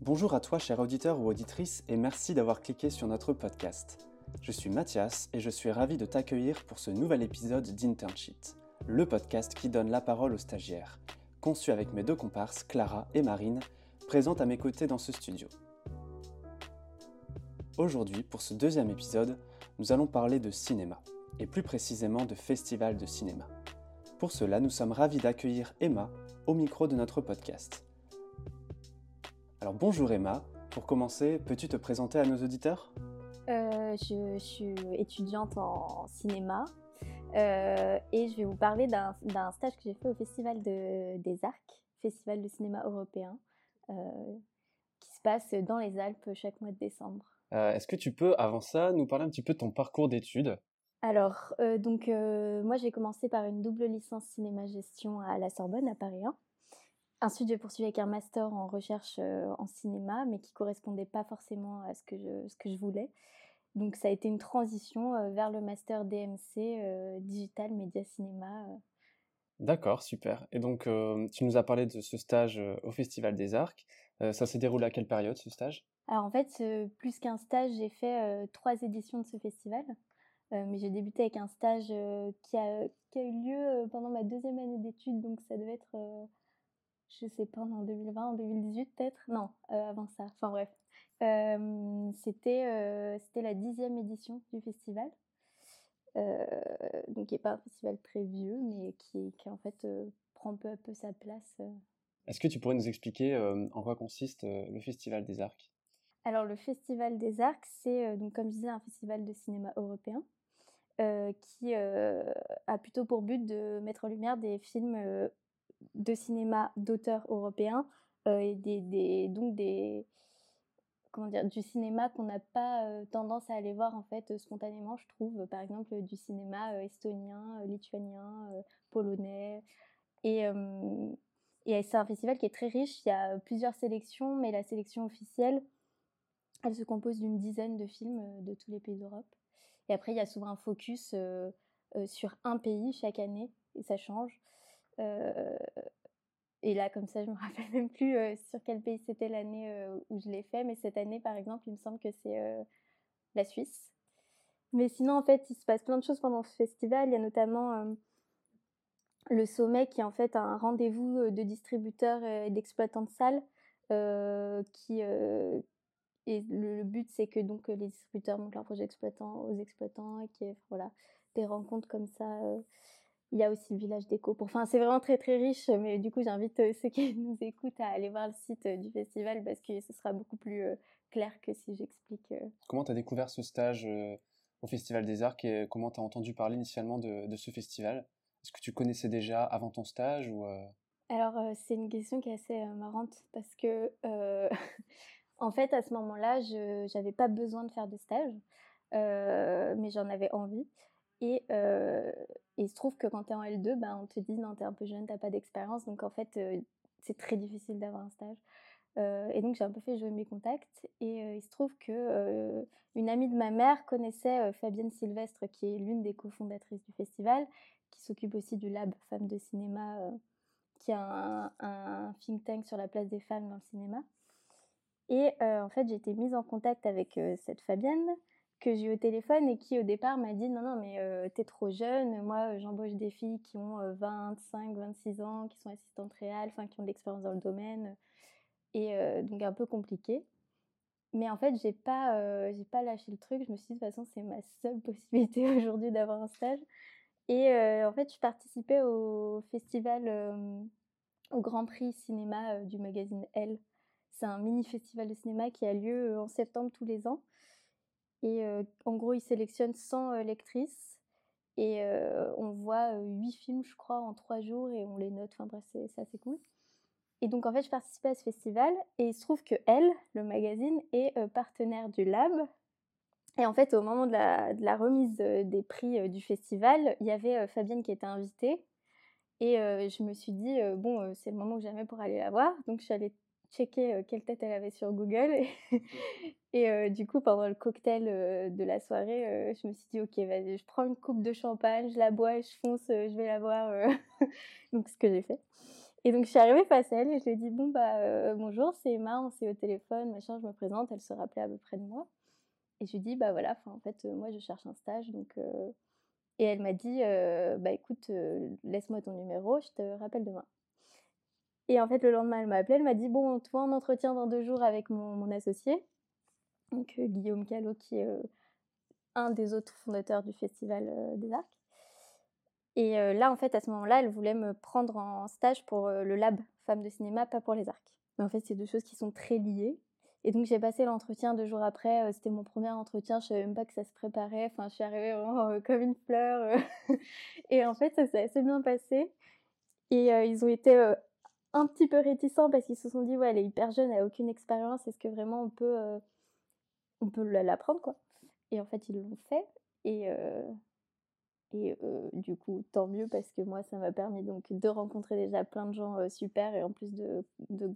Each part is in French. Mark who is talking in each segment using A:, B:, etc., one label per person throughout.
A: Bonjour à toi, cher auditeur ou auditrice, et merci d'avoir cliqué sur notre podcast. Je suis Mathias et je suis ravi de t'accueillir pour ce nouvel épisode d'Internship, le podcast qui donne la parole aux stagiaires, conçu avec mes deux comparses, Clara et Marine, présentes à mes côtés dans ce studio. Aujourd'hui, pour ce deuxième épisode, nous allons parler de cinéma, et plus précisément de festival de cinéma. Pour cela, nous sommes ravis d'accueillir Emma au micro de notre podcast. Alors bonjour Emma, pour commencer, peux-tu te présenter à nos auditeurs?
B: Euh, je, suis étudiante en cinéma euh, et je vais vous parler d'un stage que j'ai fait au Festival des Arcs, Festival de cinéma européen, euh, qui se passe dans les Alpes chaque mois de décembre.
A: Est-ce que tu peux, avant ça, nous parler un petit peu de ton parcours d'études?
B: Alors, donc moi j'ai commencé par une double licence cinéma-gestion à la Sorbonne, à Paris 1. Ensuite, j'ai poursuivi avec un master en recherche en cinéma, mais qui correspondait pas forcément à ce que je, ce que je voulais. Donc, ça a été une transition vers le master DMC, Digital Média Cinéma.
A: D'accord, super. Et donc, tu nous as parlé de ce stage au Festival des Arcs. ça s'est déroulé à quelle période, ce stage?
B: Alors, en fait, plus qu'un stage, j'ai fait trois éditions de ce festival. mais j'ai débuté avec un stage qui, a, qui, a, eu lieu pendant ma deuxième année d'études, donc ça devait être je sais pas, en 2020, en 2018 peut-être? Non, euh, avant ça. Enfin bref. Euh, c'était euh, c'était la dixième édition du festival. donc, qui n'est pas un festival très vieux, mais qui, qui en fait prend peu à peu sa place.
A: Est-ce que tu pourrais nous expliquer en quoi consiste le Festival des Arcs?
B: Alors, le Festival des Arcs, c'est, donc, comme je disais, un festival de cinéma européen. qui a plutôt pour but de mettre en lumière des films de cinéma d'auteurs européens euh, et des, donc des comment dire du cinéma qu'on n'a pas euh, tendance à aller voir en fait spontanément je trouve. Par exemple du cinéma euh, estonien lituanien polonais et c'est un festival qui est très riche. Il y a plusieurs sélections mais la sélection officielle elle se compose d'une dizaine de films de tous les pays d'Europe. Et après il y a souvent un focus sur un pays chaque année et ça change. euh, et là, comme ça, je me rappelle même plus euh, sur quel pays c'était l'année euh, où je l'ai fait, mais cette année, par exemple, il me semble que c'est la Suisse. Mais sinon, en fait, il se passe plein de choses pendant ce festival. Il y a notamment le sommet qui est en fait un rendez-vous de distributeurs et d'exploitants de salles. qui, et le, but, c'est que donc les distributeurs montrent leurs projets exploitants aux exploitants et qu'il y ait voilà, des rencontres comme ça il y a aussi le village d'éco. Enfin, c'est vraiment très très riche, mais du coup, j'invite euh, ceux qui nous écoutent à aller voir le site euh, du festival parce que ce sera beaucoup plus euh, clair que si j'explique.
A: Comment tu as découvert ce stage au Festival des Arts? Et comment tu as entendu parler initialement de, ce festival? Est-ce que tu connaissais déjà avant ton stage ou
B: Alors, c'est une question qui est assez marrante parce que, en fait, à ce moment-là, je n'avais pas besoin de faire de stage, mais j'en avais envie. Et, il se trouve que quand tu es en L2, ben, on te dit non, tu es un peu jeune, tu pas d'expérience. Donc en fait, c'est très difficile d'avoir un stage. et donc j'ai un peu fait jouer mes contacts. Et il se trouve que une amie de ma mère connaissait Fabienne Sylvestre, qui est l'une des cofondatrices du festival, qui s'occupe aussi du lab Femmes de cinéma, qui a un, think tank sur la place des femmes dans le cinéma. Et en fait, j'ai été mise en contact avec cette Fabienne que j'ai eu au téléphone et qui au départ m'a dit non non mais euh, t'es trop jeune moi euh, j'embauche des filles qui ont 25 euh, 26 ans qui sont assistantes réelles enfin qui ont de l'expérience dans le domaine et donc un peu compliqué. Mais en fait j'ai pas j'ai pas lâché le truc. Je me suis dit de toute façon c'est ma seule possibilité aujourd'hui d'avoir un stage. Et en fait je participais au festival au Grand Prix cinéma du magazine Elle. C'est un mini festival de cinéma qui a lieu en septembre tous les ans et en gros, ils sélectionnent 100 lectrices et on voit 8 films, je crois, en 3 jours et on les note. Enfin bref, c'est assez cool. Et donc en fait, je participais à ce festival et il se trouve que Elle, le magazine, est partenaire du Lab. Et en fait, au moment de la, remise des prix du festival, il y avait Fabienne qui était invitée. Et je me suis dit, bon, c'est le moment que jamais pour aller la voir. Donc je suis allée checker quelle tête elle avait sur Google. Et, du coup, pendant le cocktail de la soirée, je me suis dit, ok, vas-y, je prends une coupe de champagne, je la bois et je fonce, je vais la voir. Donc, ce que j'ai fait. Et donc, je suis arrivée face à elle et je lui ai dit Bon, bah, bonjour, c'est Emma, on s'est au téléphone, machin, je me présente. Elle se rappelait à peu près de moi. Et je lui ai dit Bah, voilà, en fait, moi, je cherche un stage. Donc, Et elle m'a dit Bah, écoute, laisse-moi ton numéro, je te rappelle demain. Et en fait, le lendemain, elle m'a appelé, elle m'a dit Bon, toi, en entretien dans deux jours avec mon, associé, donc Guillaume Callot, qui est un des autres fondateurs du Festival des Arcs. Et là, en fait, à ce moment-là, elle voulait me prendre en stage pour le lab Femmes de cinéma, pas pour les arcs. Mais en fait, c'est deux choses qui sont très liées. Et donc, j'ai passé l'entretien deux jours après. C'était mon premier entretien. Je savais même pas que ça se préparait. Enfin, je suis arrivée vraiment comme une fleur. et en fait, ça s'est assez bien passé. Et ils ont été un petit peu réticents parce qu'ils se sont dit, ouais, elle est hyper jeune, elle a aucune expérience. Est-ce que vraiment on peut, on peut l'apprendre, quoi? Et en fait, ils l'ont fait. Et, et du coup, tant mieux parce que moi, ça m'a permis donc de rencontrer déjà plein de gens super et en plus de, de,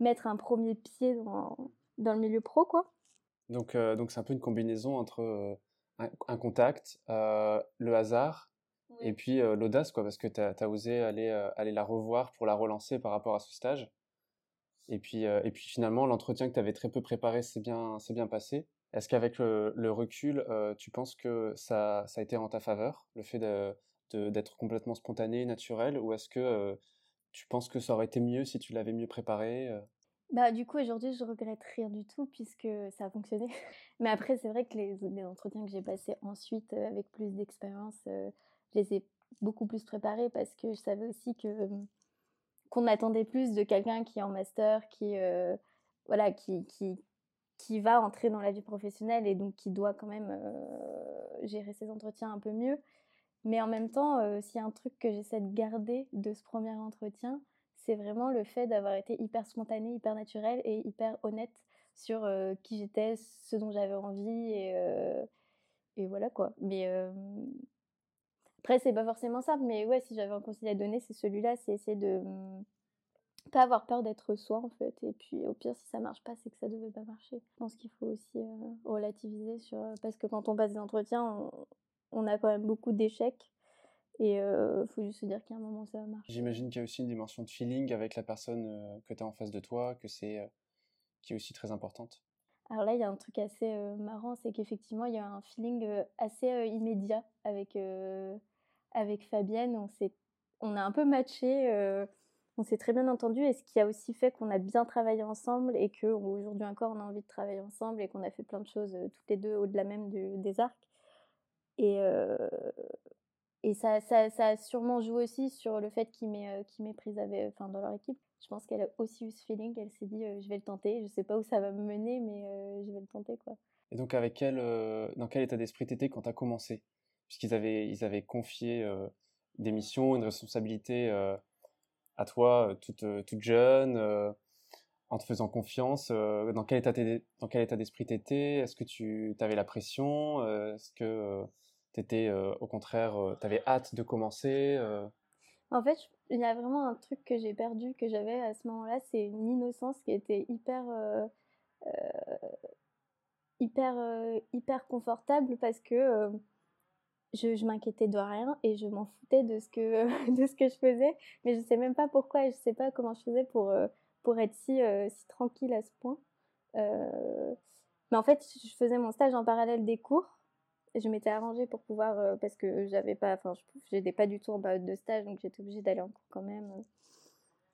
B: mettre un premier pied dans, dans, le milieu pro, quoi.
A: Donc, donc c'est un peu une combinaison entre un, contact, le hasard et puis l'audace, quoi, parce que tu as, osé aller, aller la revoir pour la relancer par rapport à ce stage. Et puis, et puis finalement, l'entretien que tu avais très peu préparé s'est bien, bien passé. Est-ce qu'avec le, recul, tu penses que ça, ça, a été en ta faveur, le fait d'être complètement spontané, naturel, ou est-ce que tu penses que ça aurait été mieux si tu l'avais mieux préparé
B: bah, du coup, aujourd'hui, je regrette rien du tout puisque ça a fonctionné. Mais après, c'est vrai que les, les entretiens que j'ai passés ensuite avec plus d'expérience, je les ai beaucoup plus préparés parce que je savais aussi que qu'on attendait plus de quelqu'un qui est en master, qui, voilà, qui, qui, qui va entrer dans la vie professionnelle et donc qui doit quand même gérer ses entretiens un peu mieux. Mais en même temps, euh, s'il y a un truc que j'essaie de garder de ce premier entretien, c'est vraiment le fait d'avoir été hyper spontané, hyper naturel et hyper honnête sur qui j'étais, ce dont j'avais envie et, et voilà quoi. Mais après, c'est pas forcément simple, mais ouais, si j'avais un conseil à donner, c'est celui-là, c'est essayer de pas avoir peur d'être soi en fait. Et puis au pire, si ça marche pas, c'est que ça devait pas marcher. Je pense qu'il faut aussi euh, relativiser sur parce que quand on passe des entretiens, on, a quand même beaucoup d'échecs. Et il euh, faut juste se dire qu'à un moment ça va marcher.
A: J'imagine qu'il y a aussi une dimension de feeling avec la personne euh, que tu as en face de toi, que c'est qui est aussi très importante.
B: Alors là, il y a un truc assez marrant, c'est qu'effectivement, il y a un feeling assez immédiat avec, avec Fabienne. On, on a un peu matché on s'est très bien entendu et ce qui a aussi fait qu'on a bien travaillé ensemble et qu'aujourd'hui encore on a envie de travailler ensemble et qu'on a fait plein de choses euh, toutes les deux au-delà même des arcs. Et, euh, et ça, ça, ça, a sûrement joué aussi sur le fait qu'il m'ait euh, prise dans leur équipe. Je pense qu'elle a aussi eu ce feeling, elle s'est dit je vais le tenter, je sais pas où ça va me mener mais je vais le tenter quoi.
A: Et donc avec quel, dans quel état d'esprit t'étais quand t'as commencé? Puisqu'ils avaient, ils avaient confié des missions, une responsabilité à toi, euh, toute, euh, toute jeune, euh, en te faisant confiance Dans quel état, dans quel état d'esprit t'étais Est-ce que tu avais la pression Est-ce que tu étais, au contraire, tu avais hâte de commencer
B: En fait, il y a vraiment un truc que j'ai perdu, que j'avais à ce moment-là, c'est une innocence qui était hyper hyper hyper confortable parce que je, m'inquiétais de rien et je m'en foutais de ce que de ce que je faisais. Mais je sais même pas pourquoi et je sais pas comment je faisais pour euh, pour être si euh, si tranquille à ce point. Euh, mais en fait je faisais mon stage en parallèle des cours je m'étais arrangée pour pouvoir parce que j'avais pas enfin je n'étais pas du tout en période de stage donc j'étais obligée d'aller en cours quand même.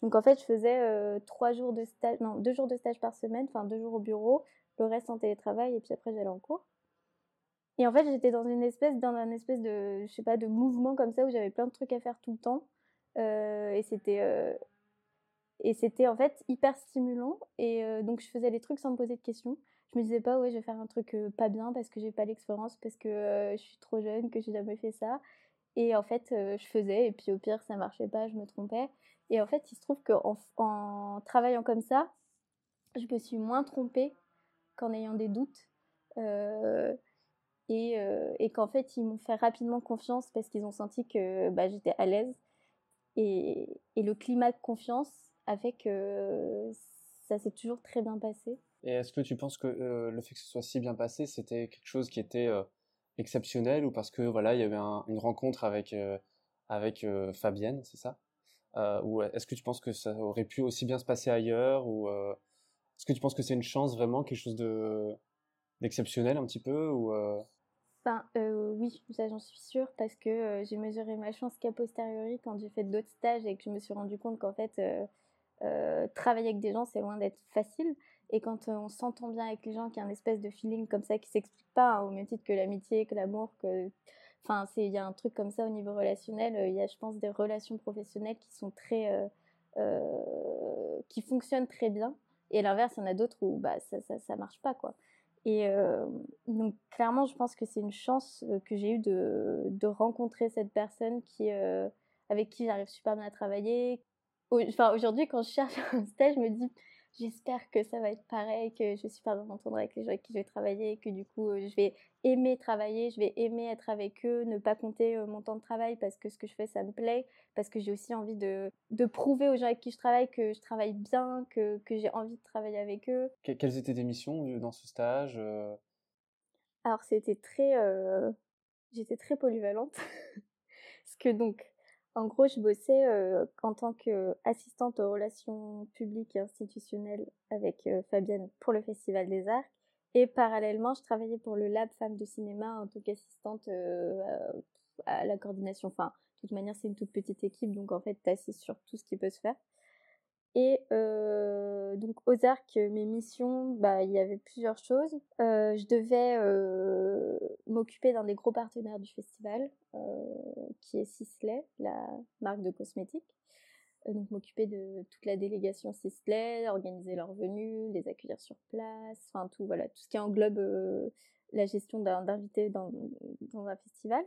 B: Donc en fait je faisais trois jours de stage non deux jours de stage par semaine enfin deux jours au bureau le reste en télétravail et puis après j'allais en cours et en fait, j'étais dans une espèce, dans un espèce de, je sais pas, de mouvement comme ça où j'avais plein de trucs à faire tout le temps. Euh, et c'était, euh, et c'était en fait hyper stimulant. Et euh, donc, je faisais les trucs sans me poser de questions. Je me disais pas, ouais, je vais faire un truc pas bien parce que j'ai pas l'expérience, parce que je suis trop jeune, que j'ai jamais fait ça. Et en fait, je faisais. Et puis, au pire, ça marchait pas, je me trompais. Et en fait, il se trouve qu'en en travaillant comme ça, je me suis moins trompée qu'en ayant des doutes. Euh, et, qu'en fait ils m'ont fait rapidement confiance parce qu'ils ont senti que bah, j'étais à l'aise et, le climat de confiance a fait que ça s'est toujours très bien passé.
A: Et est-ce que tu penses que euh, le fait que ce soit si bien passé, c'était quelque chose qui était euh, exceptionnel ou parce que voilà, il y avait une rencontre avec avec Fabienne, c'est ça? Ou est-ce que tu penses que ça aurait pu aussi bien se passer ailleurs ou est-ce que tu penses que c'est une chance vraiment, quelque chose de d'exceptionnel un petit peu ou
B: Enfin, oui, ça j'en suis sûre parce que j'ai mesuré ma chance qu'a posteriori quand j'ai fait d'autres stages et que je me suis rendu compte qu'en fait, travailler avec des gens, c'est loin d'être facile. Et quand on s'entend bien avec les gens, qu'il y a un espèce de feeling comme ça qui s'explique pas, hein, au même titre que l'amitié, que l'amour, que. Enfin, il y a un truc comme ça au niveau relationnel. Il y a, je pense, des relations professionnelles qui sont très. qui fonctionnent très bien. Et à l'inverse, il y en a d'autres où bah, ça, ça, ça marche pas, quoi. Et donc, clairement, je pense que c'est une chance que j'ai eue de, rencontrer cette personne qui, avec qui j'arrive super bien à travailler. Aujourd'hui, quand je cherche un stage, je me dis j'espère que ça va être pareil, que je suis pas dans m'entendre avec les gens avec qui je vais travailler, que du coup euh, je vais aimer travailler, je vais aimer être avec eux, ne pas compter euh, mon temps de travail parce que ce que je fais ça me plaît, parce que j'ai aussi envie de, de, prouver aux gens avec qui je travaille que je travaille bien, que, que j'ai envie de travailler avec eux.
A: quelles étaient tes missions euh, dans ce stage
B: Alors c'était très... J'étais très polyvalente. parce que donc en gros, je bossais euh, en tant qu'assistante aux relations publiques et institutionnelles avec euh, Fabienne pour le Festival des Arts. Et parallèlement, je travaillais pour le Lab Femmes de Cinéma en tant qu'assistante euh, à la coordination. Enfin, de toute manière, c'est une toute petite équipe, donc en fait, tu assises sur tout ce qui peut se faire. Et euh, donc aux arcs, mes missions, bah, il y avait plusieurs choses. Euh, je devais euh, m'occuper d'un des gros partenaires du festival, qui est Sisley, la marque de cosmétiques. donc m'occuper de toute la délégation Sisley, organiser leur venue, les accueillir sur place, enfin tout, voilà, tout ce qui englobe la gestion d'invités dans, dans, un festival.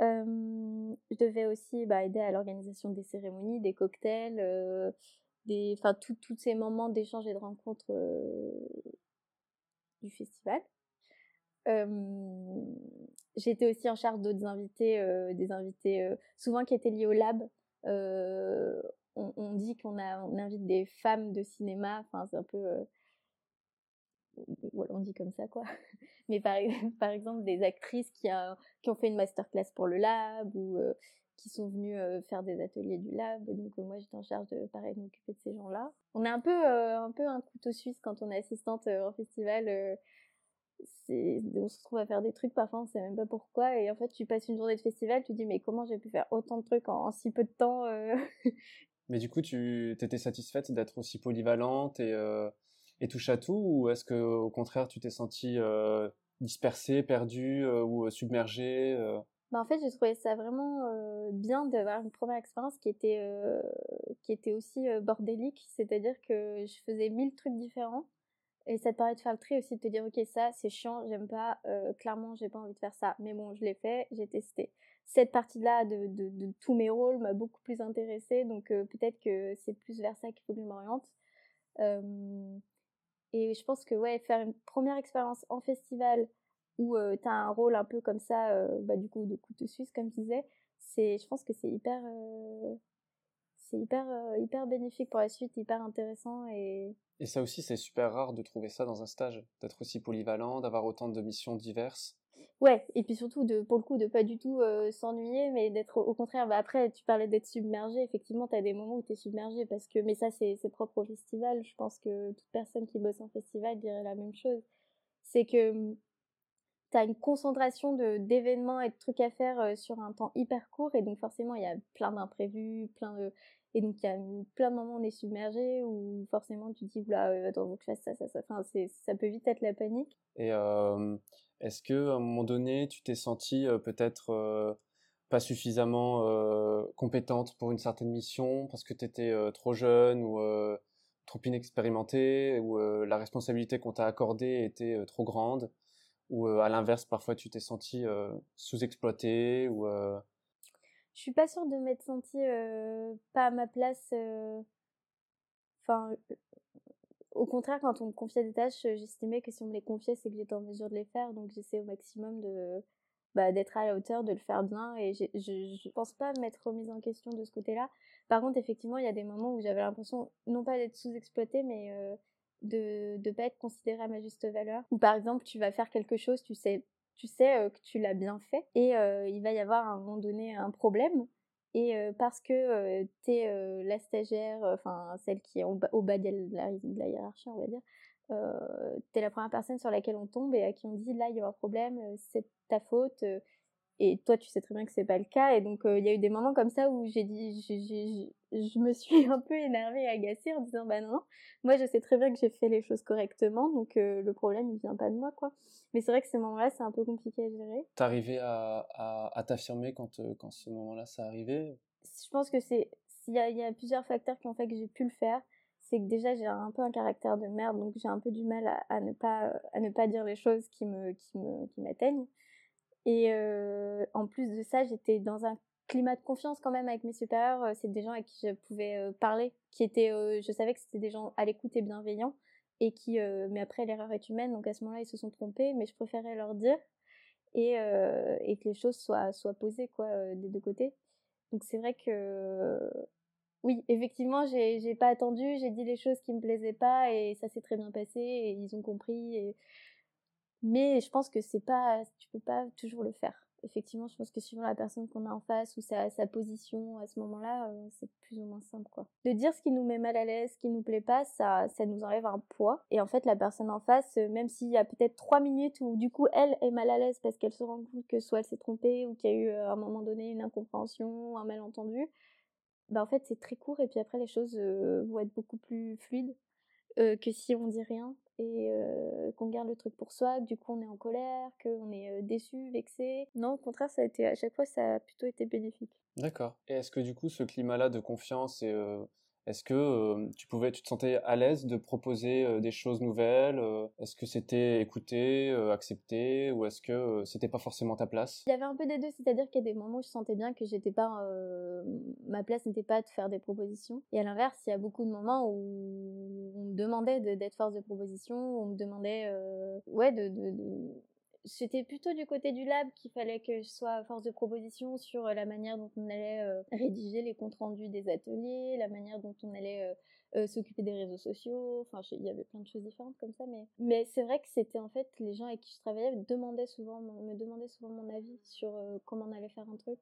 B: je devais aussi bah, aider à l'organisation des cérémonies, des cocktails, enfin tous ces moments d'échange et de rencontre euh, du festival. J'étais aussi en charge d'autres invités, euh, des invités euh, souvent qui étaient liés au lab. On, dit qu'on on invite des femmes de cinéma, enfin c'est un peu on dit comme ça quoi. Mais par, exemple des actrices qui ont fait une masterclass pour le lab ou qui sont venus faire des ateliers du lab. Donc moi j'étais en charge de pareil m'occuper de ces gens-là. On est un peu un peu un couteau suisse quand on est assistante en festival. on se trouve à faire des trucs parfois on sait même pas pourquoi et en fait tu passes une journée de festival tu te dis mais comment j'ai pu faire autant de trucs en, si peu de temps
A: mais du coup tu étais satisfaite d'être aussi polyvalente et, et touche à tout? Ou est-ce que au contraire tu t'es sentie dispersée perdue ou submergée
B: bah, en fait, j'ai trouvé ça vraiment bien d'avoir une première expérience qui était, qui était aussi bordélique, c'est-à-dire que je faisais mille trucs différents. Et ça te permet de faire le tri aussi, de te dire, ok, ça, c'est chiant, j'aime pas, clairement, j'ai pas envie de faire ça. Mais bon, je l'ai fait, j'ai testé. Cette partie-là de, de, de, tous mes rôles m'a beaucoup plus intéressée, donc peut-être que c'est plus vers ça qu'il faut que je m'oriente. et je pense que, ouais, faire une première expérience en festival, où tu as un rôle un peu comme ça, bah, du coup, de couteau suisse, comme je disais, c'est, je pense que c'est hyper, c'est hyper, hyper bénéfique pour la suite, hyper intéressant et.
A: Et ça aussi, c'est super rare de trouver ça dans un stage, d'être aussi polyvalent, d'avoir autant de missions diverses.
B: Ouais, et puis surtout de, pour le coup, de pas du tout s'ennuyer, mais d'être au contraire. Bah après, tu parlais d'être submergé. Effectivement, tu as des moments où tu es submergé parce que, mais ça, c'est propre au festival. Je pense que toute personne qui bosse en festival dirait la même chose. C'est que tu une concentration d'événements et de trucs à faire euh, sur un temps hyper court et donc forcément il y a plein d'imprévus, plein de et donc il y a plein de moments où on est submergé où forcément tu te dis là euh, attends faut que je fasse ça ça ça enfin ça peut vite être la panique.
A: Et euh, est-ce que à un moment donné tu t'es senti peut-être pas suffisamment compétente pour une certaine mission parce que tu étais trop jeune ou trop inexpérimentée ou la responsabilité qu'on t'a accordée était trop grande? Ou à l'inverse, parfois tu t'es senti sous-exploité ou
B: Je suis pas sûre de m'être sentie pas à ma place. Enfin, au contraire, quand on me confiait des tâches, j'estimais que si on me les confiait, c'est que j'étais en mesure de les faire. Donc j'essaie au maximum de bah, d'être à la hauteur, de le faire bien. Et je, je pense pas m'être remise en question de ce côté-là. Par contre, effectivement, il y a des moments où j'avais l'impression, non pas d'être sous-exploitée, mais de ne pas être considéré à ma juste valeur. Ou par exemple, tu vas faire quelque chose, tu sais, tu sais euh, que tu l'as bien fait, et euh, il va y avoir à un moment donné un problème, Et parce que tu es la stagiaire, enfin celle qui est au bas, de, la, de la hiérarchie, on va dire, tu es la première personne sur laquelle on tombe et à qui on dit là il y a un problème, c'est ta faute. Et toi, tu sais très bien que c'est pas le cas. Et donc, il y a eu des moments comme ça où j'ai dit, je, me suis un peu énervée et agacée en disant, bah non, non, moi, je sais très bien que j'ai fait les choses correctement, donc le problème, il vient pas de moi, quoi. Mais c'est vrai que ces moments-là, c'est un peu compliqué à gérer.
A: T'arrivais à, à, à t'affirmer quand, quand ce moment-là, ça arrivait?
B: Je pense que c'est, il y, y, a plusieurs facteurs qui ont fait que j'ai pu le faire. C'est que déjà, j'ai un peu un caractère de merde, donc j'ai un peu du mal à, à, ne pas, à ne pas dire les choses qui me, qui me, qui m'atteignent. Et en plus de ça, j'étais dans un climat de confiance quand même avec mes supérieurs. C'est des gens avec qui je pouvais parler, qui étaient, je savais que c'était des gens à l'écoute et bienveillants, et qui, mais après l'erreur est humaine, donc à ce moment-là ils se sont trompés, mais je préférais leur dire et, que les choses soient, soient posées quoi des deux côtés. Donc c'est vrai que oui, effectivement, j'ai pas attendu, j'ai dit les choses qui me plaisaient pas et ça s'est très bien passé et ils ont compris et mais je pense que c'est pas, tu peux pas toujours le faire. Effectivement, je pense que suivant la personne qu'on a en face ou sa, sa position à ce moment-là, euh, c'est plus ou moins simple, quoi. De dire ce qui nous met mal à l'aise, ce qui nous plaît pas, ça, ça nous enlève un poids. Et en fait, la personne en face, euh, même s'il y a peut-être trois minutes où du coup elle est mal à l'aise parce qu'elle se rend compte que soit elle s'est trompée ou qu'il y a eu euh, à un moment donné une incompréhension, un malentendu, bah en fait c'est très court et puis après les choses vont être beaucoup plus fluides que si on dit rien et qu'on garde le truc pour soi, que du coup on est en colère, qu'on est déçu, vexé. Non, au contraire, ça a été à chaque fois ça a plutôt été bénéfique.
A: D'accord. Et est-ce que du coup ce climat-là de confiance et est-ce que tu pouvais, tu te sentais à l'aise de proposer des choses nouvelles Est-ce que c'était écouté, accepté, ou est-ce que c'était pas forcément ta place?
B: Il y avait un peu des deux, c'est-à-dire qu'il y a des moments où je sentais bien que j'étais pas, ma place n'était pas de faire des propositions, et à l'inverse, il y a beaucoup de moments où on me demandait d'être force de proposition, on me demandait, ouais, de c'était plutôt du côté du lab qu'il fallait que je sois force de proposition sur euh, la manière dont on allait euh, rédiger les comptes rendus des ateliers, la manière dont on allait euh, s'occuper des réseaux sociaux. Enfin, il y avait plein de choses différentes comme ça, mais c'est vrai que c'était en fait les gens avec qui je travaillais me demandaient souvent me demandaient souvent mon avis sur comment on allait faire un truc.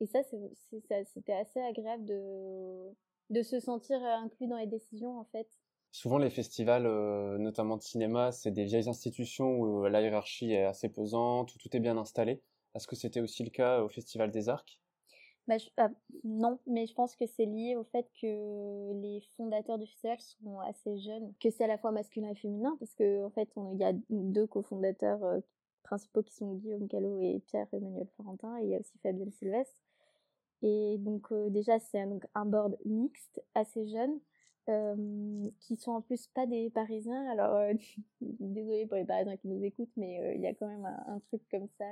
B: et ça, c'était assez agréable de se sentir inclus dans les décisions en fait
A: Souvent, les festivals, euh, notamment de cinéma, c'est des vieilles institutions où euh, la hiérarchie est assez pesante, où tout est bien installé. Est-ce que c'était aussi le cas au Festival des Arcs?
B: Bah, ah, non, mais je pense que c'est lié au fait que les fondateurs du festival sont assez jeunes, que c'est à la fois masculin et féminin, parce qu'en en fait, il y a deux cofondateurs euh, principaux qui sont Guillaume Callot et Pierre-Emmanuel Florentin, et il y a aussi Fabienne Sylvestre. Et donc déjà, c'est un, board mixte, assez jeune, qui sont en plus pas des Parisiens. Alors, euh, désolé pour les Parisiens qui nous écoutent, mais euh, il y a quand même un, truc comme ça,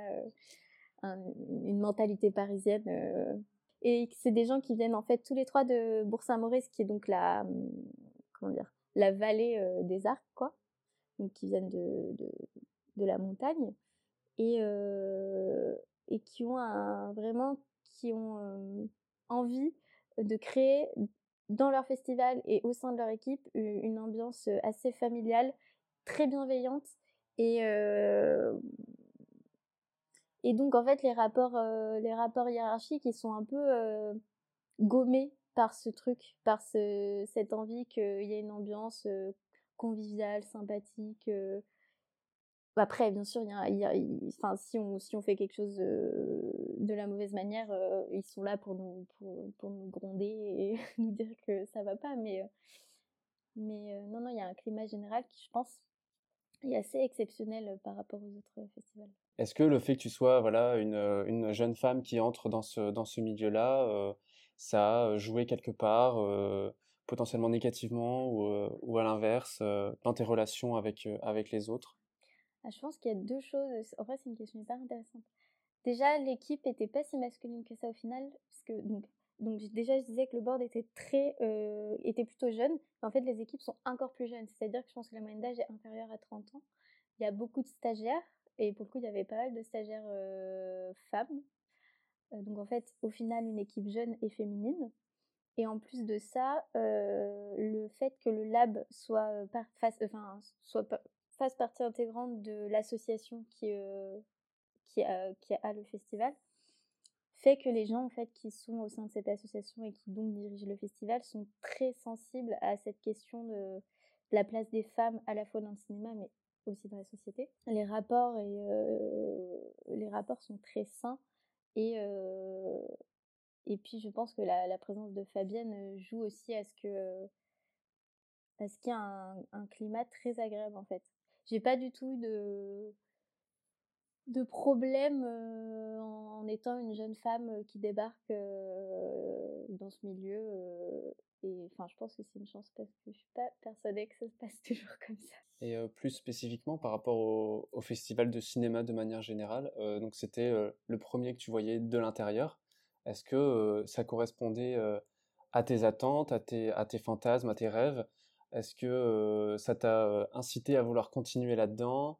B: euh, une mentalité parisienne. et c'est des gens qui viennent en fait tous les trois de Bourg-Saint-Maurice, qui est donc la, comment dire, la vallée des Arcs, quoi. Donc, qui viennent de, de, de la montagne. Et, et qui ont un, vraiment, qui ont envie de créer dans leur festival et au sein de leur équipe une ambiance assez familiale, très bienveillante et et donc en fait les rapports les rapports hiérarchiques ils sont un peu gommés par ce truc, par ce, cette envie qu'il y ait une ambiance conviviale, sympathique, après, bien sûr, enfin, si on fait quelque chose de, la mauvaise manière, ils sont là pour nous gronder et nous dire que ça va pas. Mais mais non non, il y a un climat général qui, je pense, est assez exceptionnel par rapport aux autres festivals.
A: Est-ce que le fait que tu sois voilà une, une jeune femme qui entre dans ce milieu-là, ça a joué quelque part potentiellement négativement ou, à l'inverse dans tes relations avec les autres?
B: Ah, je pense qu'il y a deux choses. En fait, c'est une question hyper intéressante. Déjà, l'équipe était pas si masculine que ça au final, donc, donc déjà je disais que le board était très euh, était plutôt jeune. en fait, les équipes sont encore plus jeunes. C'est-à-dire que je pense que la moyenne d'âge est inférieure à 30 ans. Il y a beaucoup de stagiaires et pour le coup, il y avait pas mal de stagiaires euh, femmes. Euh, donc en fait, au final, une équipe jeune et féminine. Et en plus de ça, le fait que le lab soit, face, enfin, soit fasse partie intégrante de l'association qui, euh, qui, a, qui a le festival, fait que les gens en fait qui sont au sein de cette association et qui donc dirigent le festival sont très sensibles à cette question de, la place des femmes à la fois dans le cinéma mais aussi dans la société. Les rapports et les rapports sont très sains et et puis je pense que la, présence de Fabienne joue aussi à ce que à ce qu'il y a un, un, climat très agréable en fait. J'ai pas du tout eu de de problème en, étant une jeune femme qui débarque dans ce milieu. et enfin, je pense que c'est une chance parce que je suis pas persuadée que ça se passe toujours comme ça.
A: Et plus spécifiquement par rapport au, festival de cinéma de manière générale, donc c'était le premier que tu voyais de l'intérieur. Est-ce que ça correspondait à tes attentes, à tes, à tes fantasmes, à tes rêves? Est-ce que ça t'a incité à vouloir continuer là-dedans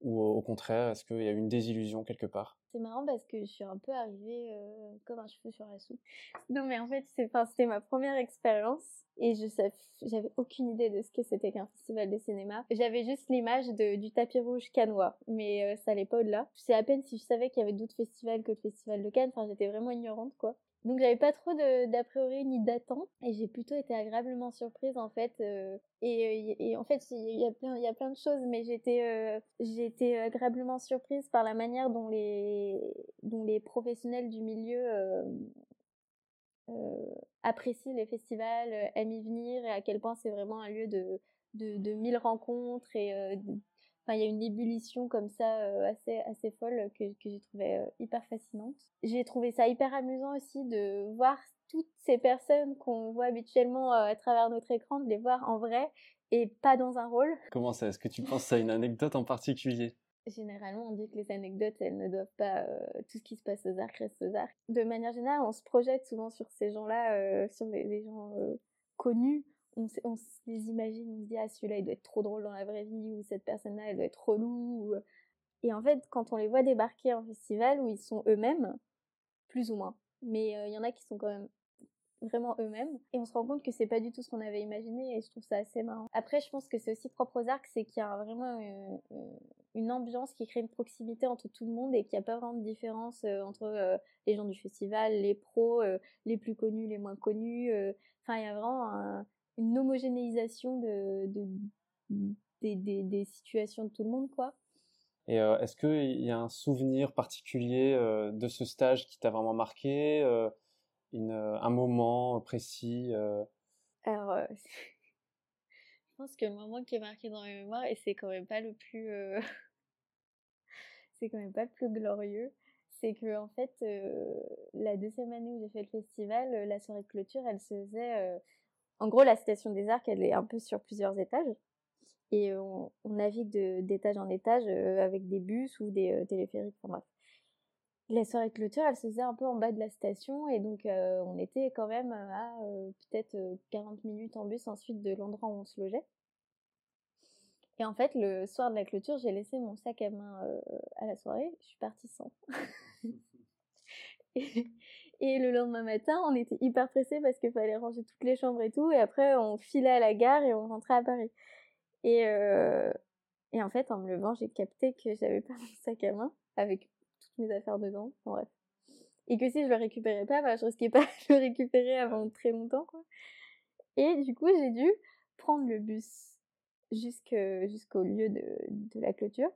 A: ou au contraire, est-ce qu'il y a eu une désillusion quelque part?
B: C'est marrant parce que je suis un peu arrivée comme un cheveu sur la soupe. Non mais en fait, c'était ma première expérience et je j'avais aucune idée de ce que c'était qu'un festival de cinéma. J'avais juste l'image du tapis rouge canois, mais ça allait pas au-delà. C'est à peine si je savais qu'il y avait d'autres festivals que le festival de Cannes. Enfin, j'étais vraiment ignorante quoi. Donc j'avais pas trop d'a priori ni d'attente et j'ai plutôt été agréablement surprise en fait. Euh, et, et, en fait il y a plein y a plein de choses, mais j'étais euh, agréablement surprise par la manière dont les dont les professionnels du milieu euh, euh apprécient les festivals, aiment y venir et à quel point c'est vraiment un lieu de de, de mille rencontres et Enfin, il y a une ébullition comme ça euh, assez assez folle que, que j'ai trouvé euh, hyper fascinante. J'ai trouvé ça hyper amusant aussi de voir toutes ces personnes qu'on voit habituellement euh, à travers notre écran, de les voir en vrai et pas dans un rôle.
A: Comment ça Est-ce que tu penses à une anecdote en particulier?
B: Généralement, on dit que les anecdotes, elles ne doivent pas. tout ce qui se passe aux arcs reste aux arcs. De manière générale, on se projette souvent sur ces gens-là, sur les, les gens connus on, se les imagine, on se dit ah celui-là il doit être trop drôle dans la vraie vie ou cette personne-là elle doit être relou. Et en fait quand on les voit débarquer en festival où ils sont eux-mêmes, plus ou moins, mais euh, il y en a qui sont quand même vraiment eux-mêmes et on se rend compte que c'est pas du tout ce qu'on avait imaginé et je trouve ça assez marrant. Après je pense que c'est aussi propre aux arcs, c'est qu'il y a vraiment euh, euh, une ambiance qui crée une proximité entre tout le monde et qu'il n'y a pas vraiment de différence entre les gens du festival, les pros, les plus connus, les moins connus. Enfin il y a vraiment un une homogénéisation de, de des, des, des, situations de tout le monde, quoi.
A: Et euh, est-ce qu'il y a un souvenir particulier euh, de ce stage qui t'a vraiment marqué, euh, une, un moment précis
B: Alors, je pense que le moment qui est marqué dans mes mémoires, et c'est quand même pas le plus, c'est quand même pas le plus glorieux, c'est que en fait, la deuxième année où j'ai fait le festival, la soirée de clôture, elle se faisait en gros, la station des arcs, elle est un peu sur plusieurs étages. Et on, navigue d'étage en étage euh, avec des bus ou des euh, téléphériques. Enfin. La soirée clôture, elle se faisait un peu en bas de la station. Et donc, euh, on était quand même à peut-être 40 minutes en bus ensuite de l'endroit où on se logeait. Et en fait, le soir de la clôture, j'ai laissé mon sac à main à la soirée. Je suis partie sans. le lendemain matin, on était hyper pressés parce qu'il fallait ranger toutes les chambres et tout. Et après, on filait à la gare et on rentrait à Paris. Et, euh, et en fait, en me levant, j'ai capté que j'avais pas mon sac à main avec toutes mes affaires dedans. Bref. Et que si je le récupérais pas, je risquais pas de le récupérer avant très longtemps. Et du coup, j'ai dû prendre le bus jusqu'au lieu de la clôture.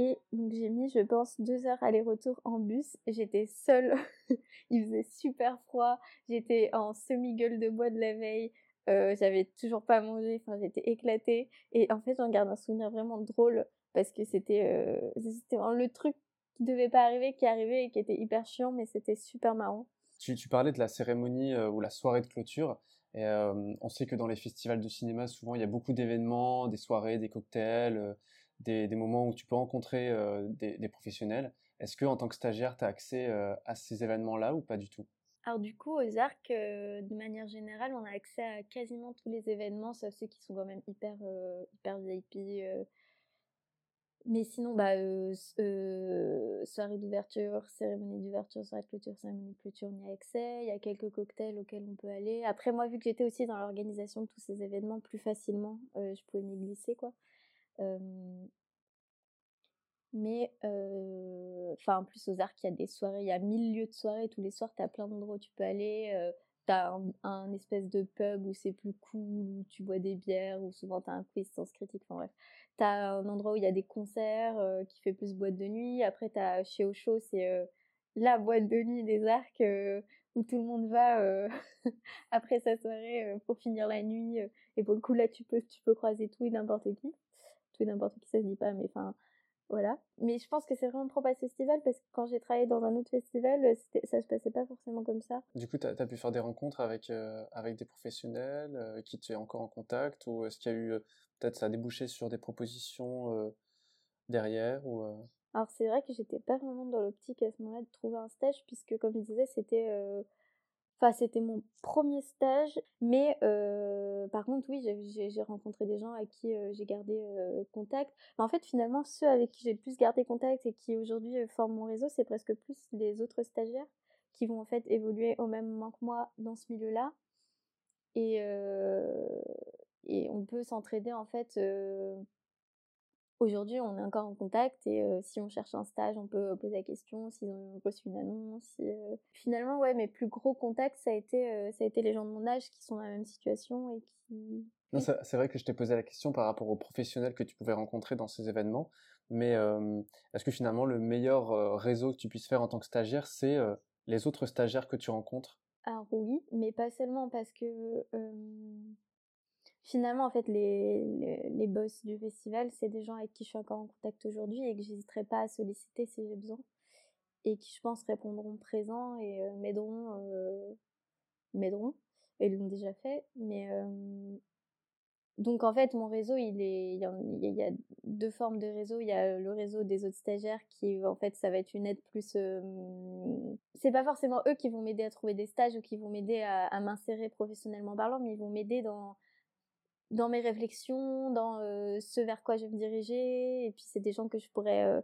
B: Et donc j'ai mis, je pense, deux heures aller-retour en bus. J'étais seule. Il faisait super froid. J'étais en semi-gueule de bois de la veille. Euh, j'avais toujours pas mangé. Enfin, j'étais éclatée. Et en fait, j'en garde un souvenir vraiment drôle parce que c'était euh, c'était le truc qui devait pas arriver, qui arrivait et qui était hyper chiant, mais c'était super marrant.
A: Tu, parlais de la cérémonie euh, ou la soirée de clôture. On sait que dans les festivals de cinéma, souvent, il y a beaucoup d'événements, des soirées, des cocktails, des, moments où tu peux rencontrer euh, des, des, professionnels. Est-ce que en tant que stagiaire, tu as accès euh, à ces événements-là ou pas du tout?
B: Alors du coup, aux arcs, euh, de manière générale, on a accès à quasiment tous les événements, sauf ceux qui sont quand même hyper, hyper VIP. Mais sinon, bah, soirée d'ouverture, cérémonie d'ouverture, soirée de clôture, cérémonie de clôture, on y a accès. Il y a quelques cocktails auxquels on peut aller. Après, moi, vu que j'étais aussi dans l'organisation de tous ces événements plus facilement, je pouvais m'y glisser, quoi Mais, enfin, en plus, aux arcs, il y a des soirées, il y a mille lieux de soirées. Tous les soirs, tu as plein d'endroits où tu peux aller. tu as un, espèce de pub où c'est plus cool, où tu bois des bières, où souvent tu as un quiz sens critique. Enfin bref. Tu as un endroit où il y a des concerts qui fait plus boîte de nuit. Après, tu as chez Ocho, c'est la boîte de nuit des arcs où tout le monde va après sa soirée pour finir la nuit. et pour le coup, là, tu peux, tu peux croiser tout et n'importe qui. N'importe qui, ça se dit pas, mais enfin voilà. Mais je pense que c'est vraiment trop à ce festival parce que quand j'ai travaillé dans un autre festival, euh, ça se passait pas forcément comme ça.
A: Du coup, tu as, pu faire des rencontres avec, euh, avec des professionnels euh, qui tu es encore en contact ou est-ce qu'il y a eu, peut-être ça a débouché sur des propositions derrière ou,
B: Alors c'est vrai que j'étais pas vraiment dans l'optique à ce moment-là de trouver un stage puisque comme je disais, c'était Enfin, c'était mon premier stage, mais euh, par contre, oui, j'ai rencontré des gens avec qui euh, j'ai gardé euh, contact. Mais en fait, finalement, ceux avec qui j'ai le plus gardé contact et qui aujourd'hui forment mon réseau, c'est presque plus les autres stagiaires qui vont en fait évoluer au même moment que moi dans ce milieu-là. Et on peut s'entraider en fait Aujourd'hui, on est encore en contact et si on cherche un stage, on peut poser la question s'ils ont reçu une annonce. Finalement, ouais, mes plus gros contacts, ça a été, ça a été les gens de mon âge qui sont dans la même situation et qui.
A: Non, c'est vrai que je t'ai posé la question par rapport aux professionnels que tu pouvais rencontrer dans ces événements, mais est-ce que finalement le meilleur réseau que tu puisses faire en tant que stagiaire, c'est les autres stagiaires que tu rencontres?
B: Alors oui, mais pas seulement parce que finalement, en fait, les, les, boss du festival, c'est des gens avec qui je suis encore en contact aujourd'hui et que j'hésiterai pas à solliciter si j'ai besoin. Et qui, je pense, répondront présents et euh, m'aideront, euh, m'aideront. Et l'ont déjà fait. Mais, euh, donc, en fait, mon réseau, il est, il y, a, deux formes de réseau. Il y a le réseau des autres stagiaires qui, en fait, ça va être une aide plus, c'est pas forcément eux qui vont m'aider à trouver des stages ou qui vont m'aider à, à m'insérer professionnellement parlant, mais ils vont m'aider dans, dans mes réflexions, dans euh, ce vers quoi je vais me diriger, et puis c'est des gens que je pourrais euh,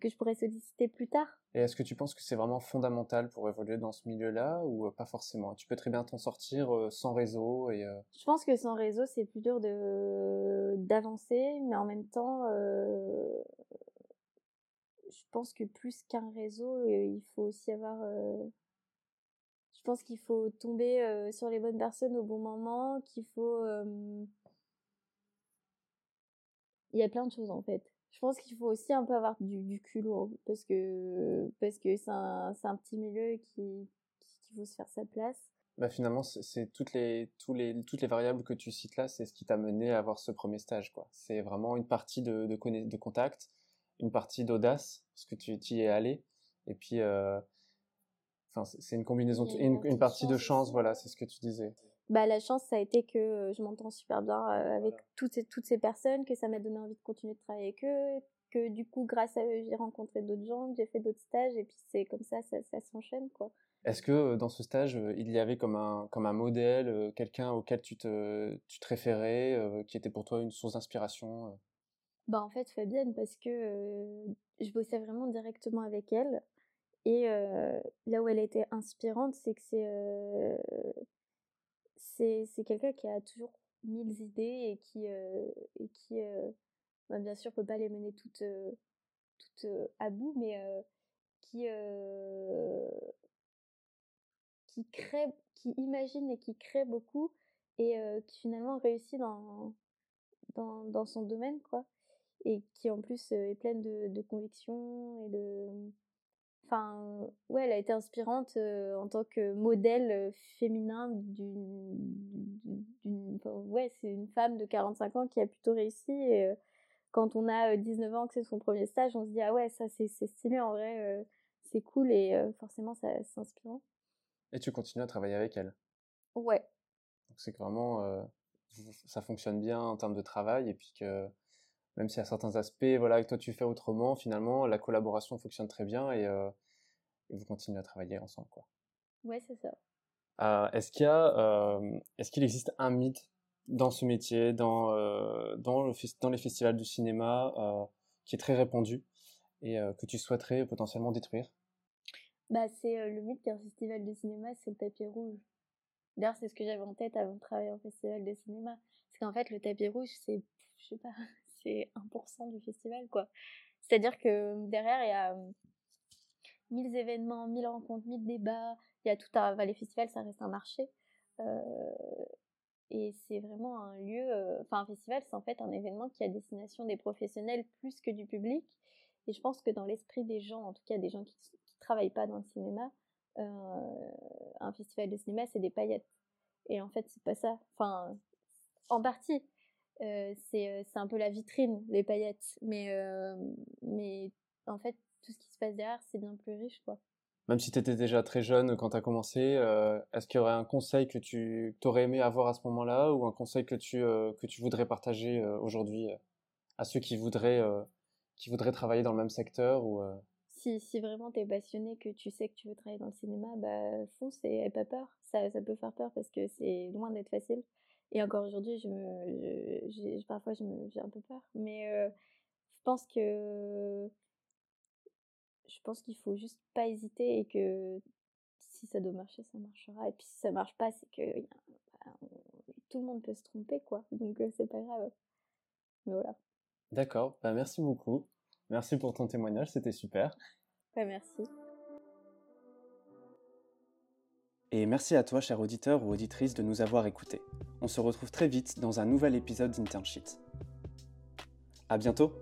B: que je pourrais solliciter plus tard.
A: Et est-ce que tu penses que c'est vraiment fondamental pour évoluer dans ce milieu-là ou euh, pas forcément? Tu peux très bien t'en sortir sans réseau et.
B: Je pense que sans réseau c'est plus dur de d'avancer, mais en même temps, je pense que plus qu'un réseau, il faut aussi avoir pense qu'il faut tomber sur les bonnes personnes au bon moment, qu'il faut il y a plein de choses en fait. Je pense qu'il faut aussi un peu avoir du, culot parce que parce que c'est un, un, petit milieu qui qu'il faut se faire sa place.
A: Bah finalement, c'est toutes les, toutes les variables que tu cites là, c'est ce qui t'a mené à avoir ce premier stage. quoi. C'est vraiment une partie de, de, de contact, une partie d'audace, parce que tu, y es allé, et puis euh, enfin, c'est une combinaison, une, une, partie de chance, voilà, c'est ce que tu disais.
B: Bah, la chance, ça a été que je m'entends super bien avec toutes ces, toutes ces personnes, que ça m'a donné envie de continuer de travailler avec eux, que du coup, grâce à eux, j'ai rencontré d'autres gens, j'ai fait d'autres stages, et puis c'est comme ça, ça, ça s'enchaîne, quoi.
A: Est-ce que dans ce stage, il y avait comme un, comme un modèle, quelqu'un auquel tu te, tu te référais, qui était pour toi une source d'inspiration
B: Bah en fait, Fabienne, parce que je bossais vraiment directement avec elle. Et là où elle était inspirante, c'est que c'est c'est quelqu'un qui a toujours mille idées et qui, et qui bah, bien sûr, peut pas les mener toutes, toutes à bout, mais qui, qui crée, qui imagine et qui crée beaucoup et qui finalement réussit dans, dans, dans, son domaine, quoi. Et qui en plus est pleine de, de conviction et de, Enfin, ouais, elle a été inspirante en tant que modèle féminin d'une. ouais, c'est une femme de 45 ans qui a plutôt réussi. Et quand on a 19 ans, que c'est son premier stage, on se dit, ah ouais, ça c'est stylé en vrai, c'est cool et forcément c'est inspirant.
A: Et tu continues à travailler avec elle?
B: Ouais.
A: Donc c'est que vraiment, ça fonctionne bien en termes de travail et puis que même s'il y a certains aspects voilà, que toi tu fais autrement, finalement, la collaboration fonctionne très bien et, euh, vous continuez à travailler ensemble. Quoi.
B: Ouais, c'est ça.
A: Euh, est-ce qu'il y a, euh, est-ce qu'il existe un mythe dans ce métier, dans, dans, le, dans les festivals du cinéma, qui est très répandu et que tu souhaiterais potentiellement détruire?
B: Bah, C'est le mythe qu'un festival de cinéma, c'est le tapis rouge. D'ailleurs, c'est ce que j'avais en tête avant de travailler en festival de cinéma. Parce qu'en fait, le tapis rouge, c'est, je sais pas, c'est 1% du festival, quoi. C'est-à-dire que derrière, il y a mille événements, mille rencontres, mille débats. Il y a tout un. Enfin, les festivals, ça reste un marché. et c'est vraiment un lieu. Enfin, un festival, c'est en fait un événement qui a destination des professionnels plus que du public. Et je pense que dans l'esprit des gens, en tout cas des gens qui travaillent pas dans le cinéma, un festival de cinéma, c'est des paillettes. Et en fait, c'est pas ça. Enfin, en partie. C'est un peu la vitrine, les paillettes. Mais, mais en fait, tout ce qui se passe derrière, c'est bien plus riche, quoi.
A: Même si tu étais déjà très jeune quand tu as commencé, est-ce qu'il y aurait un conseil que tu aurais aimé avoir à ce moment-là ou un conseil que tu, que tu voudrais partager aujourd'hui à ceux qui voudraient, qui voudraient travailler dans le même secteur ou,
B: si, si vraiment tu es passionné, que tu sais que tu veux travailler dans le cinéma, bah fonce et n'aie pas peur. Ça, ça peut faire peur parce que c'est loin d'être facile. Et encore aujourd'hui, je me, je, parfois j'ai un peu peur. Mais je pense que je pense qu'il faut juste pas hésiter et que si ça doit marcher, ça marchera. Et puis si ça marche pas, c'est que bah, tout le monde peut se tromper, quoi. Donc c'est pas grave. Mais voilà.
A: D'accord, bah, merci beaucoup. Merci pour ton témoignage, c'était super.
B: Bah, merci.
A: Et merci à toi, cher auditeur ou auditrice, de nous avoir écoutés. On se retrouve très vite dans un nouvel épisode d'Internship. À bientôt!